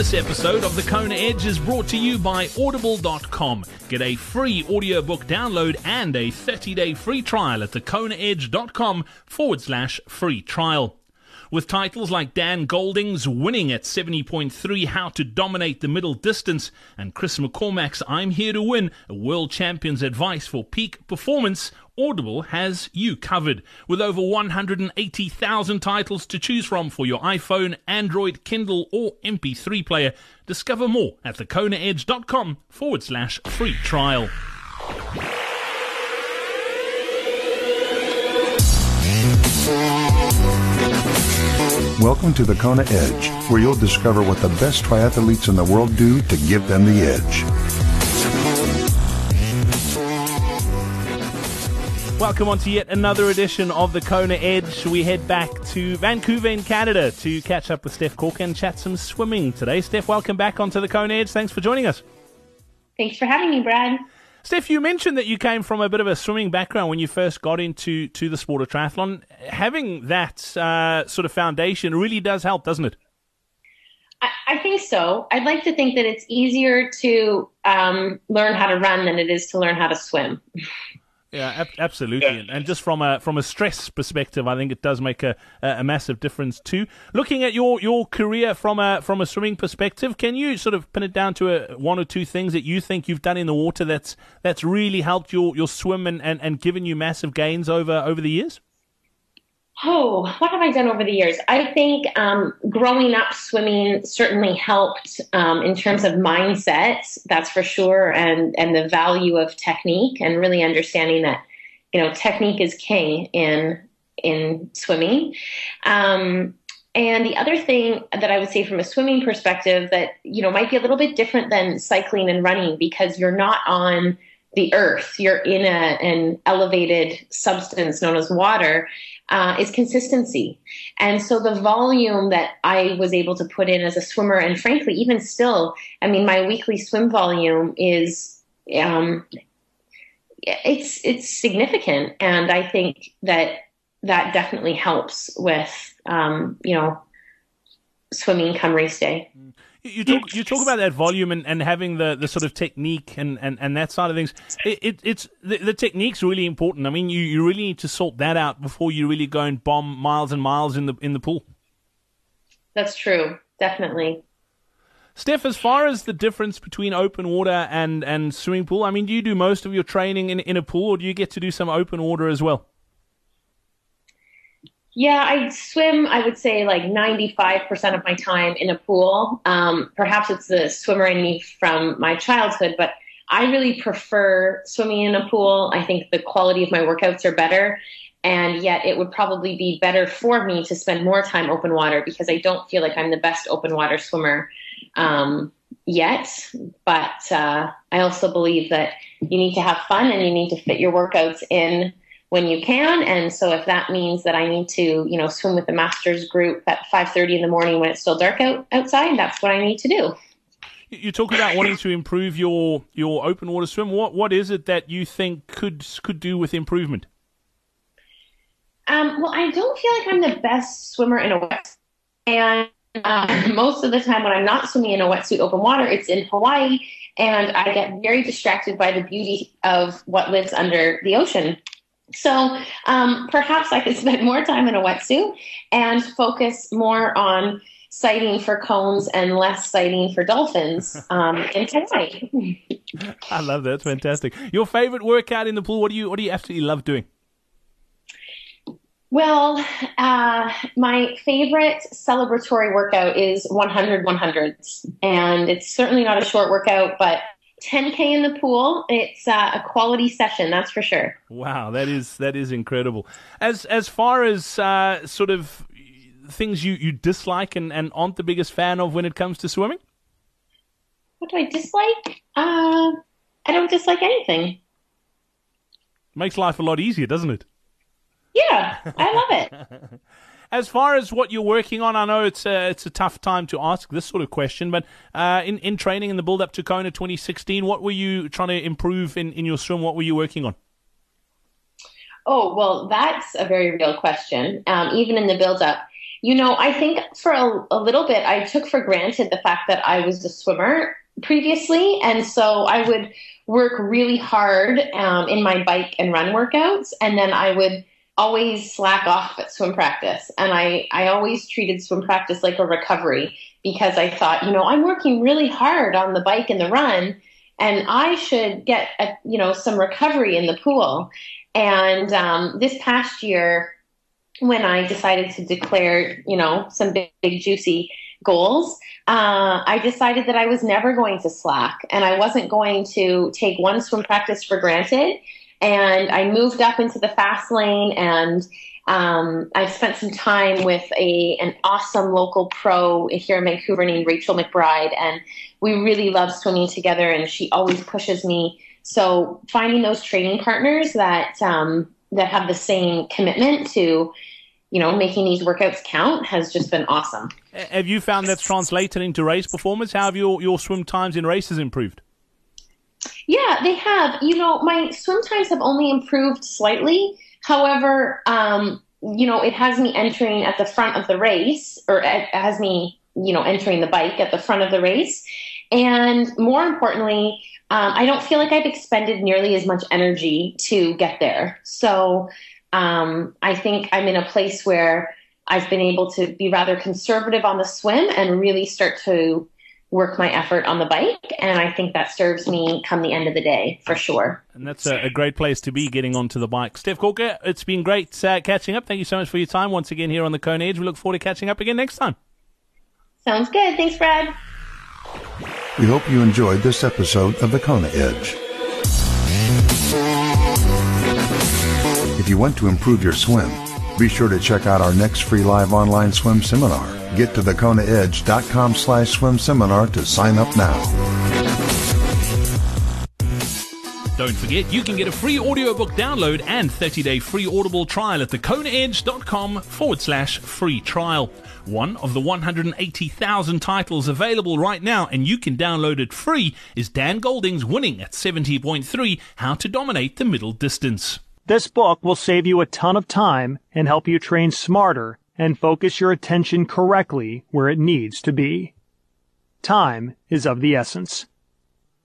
This episode of The Kona Edge is brought to you by Audible.com. Get a free audiobook download and a 30 day free trial at thekonaedge.com forward slash free trial. With titles like Dan Golding's Winning at 70.3 How to Dominate the Middle Distance and Chris McCormack's I'm Here to Win, a world champion's advice for peak performance, Audible has you covered. With over 180,000 titles to choose from for your iPhone, Android, Kindle, or MP3 player, discover more at thekonaedge.com forward slash free trial. Welcome to the Kona Edge, where you'll discover what the best triathletes in the world do to give them the edge. Welcome on to yet another edition of the Kona Edge. We head back to Vancouver in Canada to catch up with Steph Corker and chat some swimming today. Steph, welcome back onto the Kona Edge. Thanks for joining us. Thanks for having me, Brad. Steph, you mentioned that you came from a bit of a swimming background when you first got into to the sport of triathlon. Having that uh, sort of foundation really does help, doesn't it? I, I think so. I'd like to think that it's easier to um, learn how to run than it is to learn how to swim. Yeah, ab- absolutely, yeah. And, just from a from a stress perspective, I think it does make a, a massive difference too. Looking at your, your career from a from a swimming perspective, can you sort of pin it down to a, one or two things that you think you've done in the water that's that's really helped your, your swim and, and, and given you massive gains over over the years? Oh, what have I done over the years? I think um, growing up swimming certainly helped um, in terms of mindset, that's for sure, and and the value of technique and really understanding that you know technique is king in in swimming. Um, and the other thing that I would say from a swimming perspective that you know might be a little bit different than cycling and running because you're not on the earth, you're in a, an elevated substance known as water uh, is consistency. And so the volume that I was able to put in as a swimmer, and frankly, even still, I mean, my weekly swim volume is, um, it's, it's significant. And I think that that definitely helps with, um, you know, swimming come race day. Mm. You talk you talk about that volume and, and having the, the sort of technique and, and, and that side of things. It, it it's the, the technique's really important. I mean, you, you really need to sort that out before you really go and bomb miles and miles in the in the pool. That's true, definitely. Steph, as far as the difference between open water and, and swimming pool, I mean, do you do most of your training in, in a pool or do you get to do some open water as well? Yeah, I swim, I would say like 95% of my time in a pool. Um, perhaps it's the swimmer in me from my childhood, but I really prefer swimming in a pool. I think the quality of my workouts are better. And yet it would probably be better for me to spend more time open water because I don't feel like I'm the best open water swimmer um, yet. But uh, I also believe that you need to have fun and you need to fit your workouts in when you can. And so if that means that I need to, you know, swim with the masters group at 5:30 in the morning when it's still dark out outside, that's what I need to do. You talk about wanting to improve your your open water swim. What what is it that you think could could do with improvement? Um, well, I don't feel like I'm the best swimmer in a wetsuit, and um, most of the time when I'm not swimming in a wetsuit open water, it's in Hawaii, and I get very distracted by the beauty of what lives under the ocean. So um, perhaps I could spend more time in a wetsuit and focus more on sighting for cones and less sighting for dolphins um, in Hawaii. I love that. That's fantastic. Your favorite workout in the pool? What do you What do you absolutely love doing? Well, uh, my favorite celebratory workout is 100 100s. And it's certainly not a short workout, but 10k in the pool. It's uh, a quality session, that's for sure. Wow, that is that is incredible. As as far as uh, sort of things you, you dislike and, and aren't the biggest fan of when it comes to swimming. What do I dislike? Uh, I don't dislike anything. Makes life a lot easier, doesn't it? Yeah, I love it. As far as what you're working on, I know it's a, it's a tough time to ask this sort of question, but uh, in, in training in the build up to Kona 2016, what were you trying to improve in, in your swim? What were you working on? Oh, well, that's a very real question, um, even in the build up. You know, I think for a, a little bit, I took for granted the fact that I was a swimmer previously. And so I would work really hard um, in my bike and run workouts. And then I would always slack off at swim practice. And I, I always treated swim practice like a recovery because I thought, you know, I'm working really hard on the bike and the run and I should get, a, you know, some recovery in the pool. And um, this past year, when I decided to declare, you know, some big, big juicy goals, uh, I decided that I was never going to slack and I wasn't going to take one swim practice for granted. And I moved up into the fast lane and um, I've spent some time with a an awesome local pro here in Vancouver named Rachel McBride, and we really love swimming together. And she always pushes me. So finding those training partners that um, that have the same commitment to you know, making these workouts count has just been awesome. Have you found that's translated into race performance? How have your, your swim times in races improved? Yeah, they have. You know, my swim times have only improved slightly. However, um, you know, it has me entering at the front of the race, or it has me, you know, entering the bike at the front of the race. And more importantly, um, I don't feel like I've expended nearly as much energy to get there. So um, I think I'm in a place where I've been able to be rather conservative on the swim and really start to work my effort on the bike. And I think that serves me come the end of the day for sure. And that's a, a great place to be getting onto the bike. Steph Corker, it's been great uh, catching up. Thank you so much for your time once again here on the Kona Edge. We look forward to catching up again next time. Sounds good. Thanks, Brad. We hope you enjoyed this episode of the Kona Edge. If you want to improve your swim, be sure to check out our next free live online swim seminar. Get to thekonaedge.com slash swim seminar to sign up now. Don't forget, you can get a free audiobook download and 30-day free audible trial at thekonaedge.com forward slash free trial. One of the 180,000 titles available right now, and you can download it free, is Dan Golding's Winning at 70.3 How to Dominate the Middle Distance. This book will save you a ton of time and help you train smarter and focus your attention correctly where it needs to be. Time is of the essence.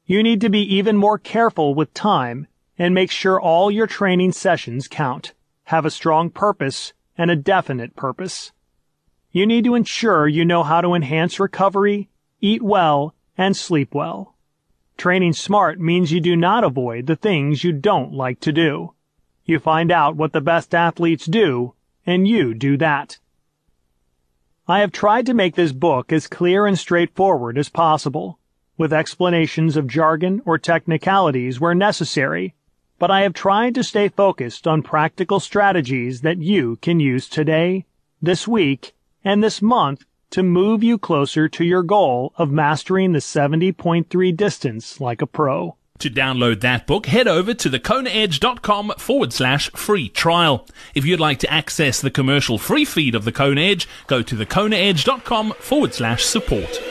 You need to be even more careful with time and make sure all your training sessions count, have a strong purpose, and a definite purpose. You need to ensure you know how to enhance recovery, eat well, and sleep well. Training smart means you do not avoid the things you don't like to do. You find out what the best athletes do, and you do that. I have tried to make this book as clear and straightforward as possible, with explanations of jargon or technicalities where necessary, but I have tried to stay focused on practical strategies that you can use today, this week, and this month to move you closer to your goal of mastering the 70.3 distance like a pro. To download that book, head over to thekonaedge.com forward slash free trial. If you'd like to access the commercial free feed of the Kona Edge, go to thekonaedge.com forward slash support.